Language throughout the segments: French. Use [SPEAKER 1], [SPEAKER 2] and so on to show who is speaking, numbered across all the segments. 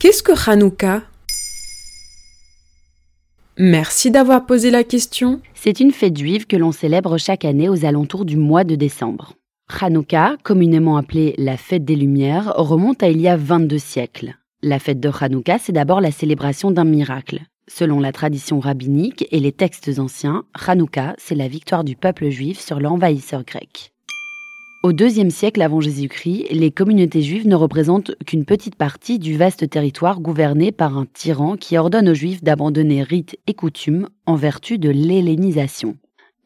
[SPEAKER 1] Qu'est-ce que Hanouka? Merci d'avoir posé la question.
[SPEAKER 2] C'est une fête juive que l'on célèbre chaque année aux alentours du mois de décembre. Hanouka, communément appelée la fête des Lumières, remonte à il y a 22 siècles. La fête de Hanouka, c'est d'abord la célébration d'un miracle. Selon la tradition rabbinique et les textes anciens, Hanouka, c'est la victoire du peuple juif sur l'envahisseur grec. Au IIe siècle avant Jésus-Christ, les communautés juives ne représentent qu'une petite partie du vaste territoire gouverné par un tyran qui ordonne aux juifs d'abandonner rites et coutumes en vertu de l'hellénisation,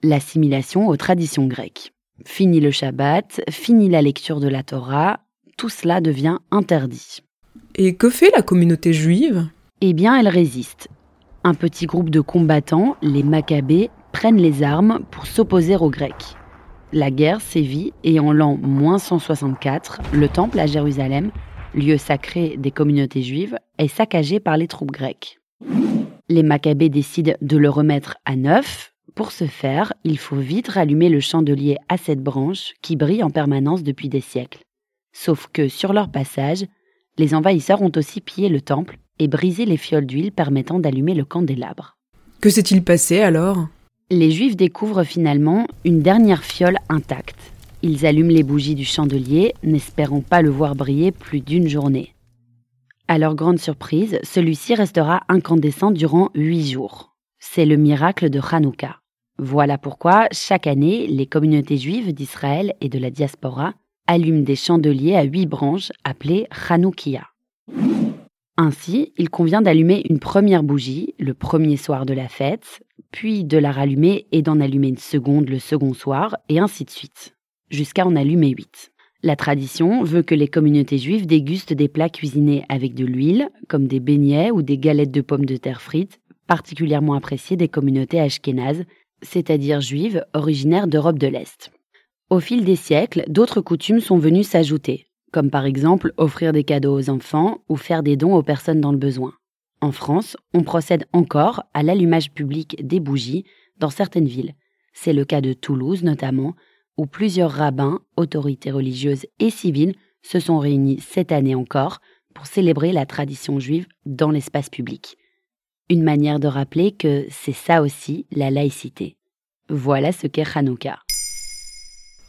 [SPEAKER 2] l'assimilation aux traditions grecques. Fini le Shabbat, fini la lecture de la Torah, tout cela devient interdit.
[SPEAKER 1] Et que fait la communauté juive?
[SPEAKER 2] Eh bien, elle résiste. Un petit groupe de combattants, les Maccabées, prennent les armes pour s'opposer aux Grecs. La guerre sévit et en l'an 164, le temple à Jérusalem, lieu sacré des communautés juives, est saccagé par les troupes grecques. Les Maccabées décident de le remettre à neuf. Pour ce faire, il faut vite rallumer le chandelier à sept branches qui brille en permanence depuis des siècles. Sauf que sur leur passage, les envahisseurs ont aussi pillé le temple et brisé les fioles d'huile permettant d'allumer le candélabre.
[SPEAKER 1] Que s'est-il passé alors?
[SPEAKER 2] Les Juifs découvrent finalement une dernière fiole intacte. Ils allument les bougies du chandelier, n'espérant pas le voir briller plus d'une journée. À leur grande surprise, celui-ci restera incandescent durant huit jours. C'est le miracle de Hanouka. Voilà pourquoi, chaque année, les communautés juives d'Israël et de la diaspora allument des chandeliers à huit branches appelés Hanoukia. Ainsi, il convient d'allumer une première bougie le premier soir de la fête, puis de la rallumer et d'en allumer une seconde le second soir, et ainsi de suite, jusqu'à en allumer huit. La tradition veut que les communautés juives dégustent des plats cuisinés avec de l'huile, comme des beignets ou des galettes de pommes de terre frites, particulièrement appréciées des communautés ashkénazes, c'est-à-dire juives originaires d'Europe de l'Est. Au fil des siècles, d'autres coutumes sont venues s'ajouter, comme par exemple offrir des cadeaux aux enfants ou faire des dons aux personnes dans le besoin. En France, on procède encore à l'allumage public des bougies dans certaines villes. C'est le cas de Toulouse notamment, où plusieurs rabbins, autorités religieuses et civiles se sont réunis cette année encore pour célébrer la tradition juive dans l'espace public. Une manière de rappeler que c'est ça aussi la laïcité. Voilà ce qu'est Hanouka.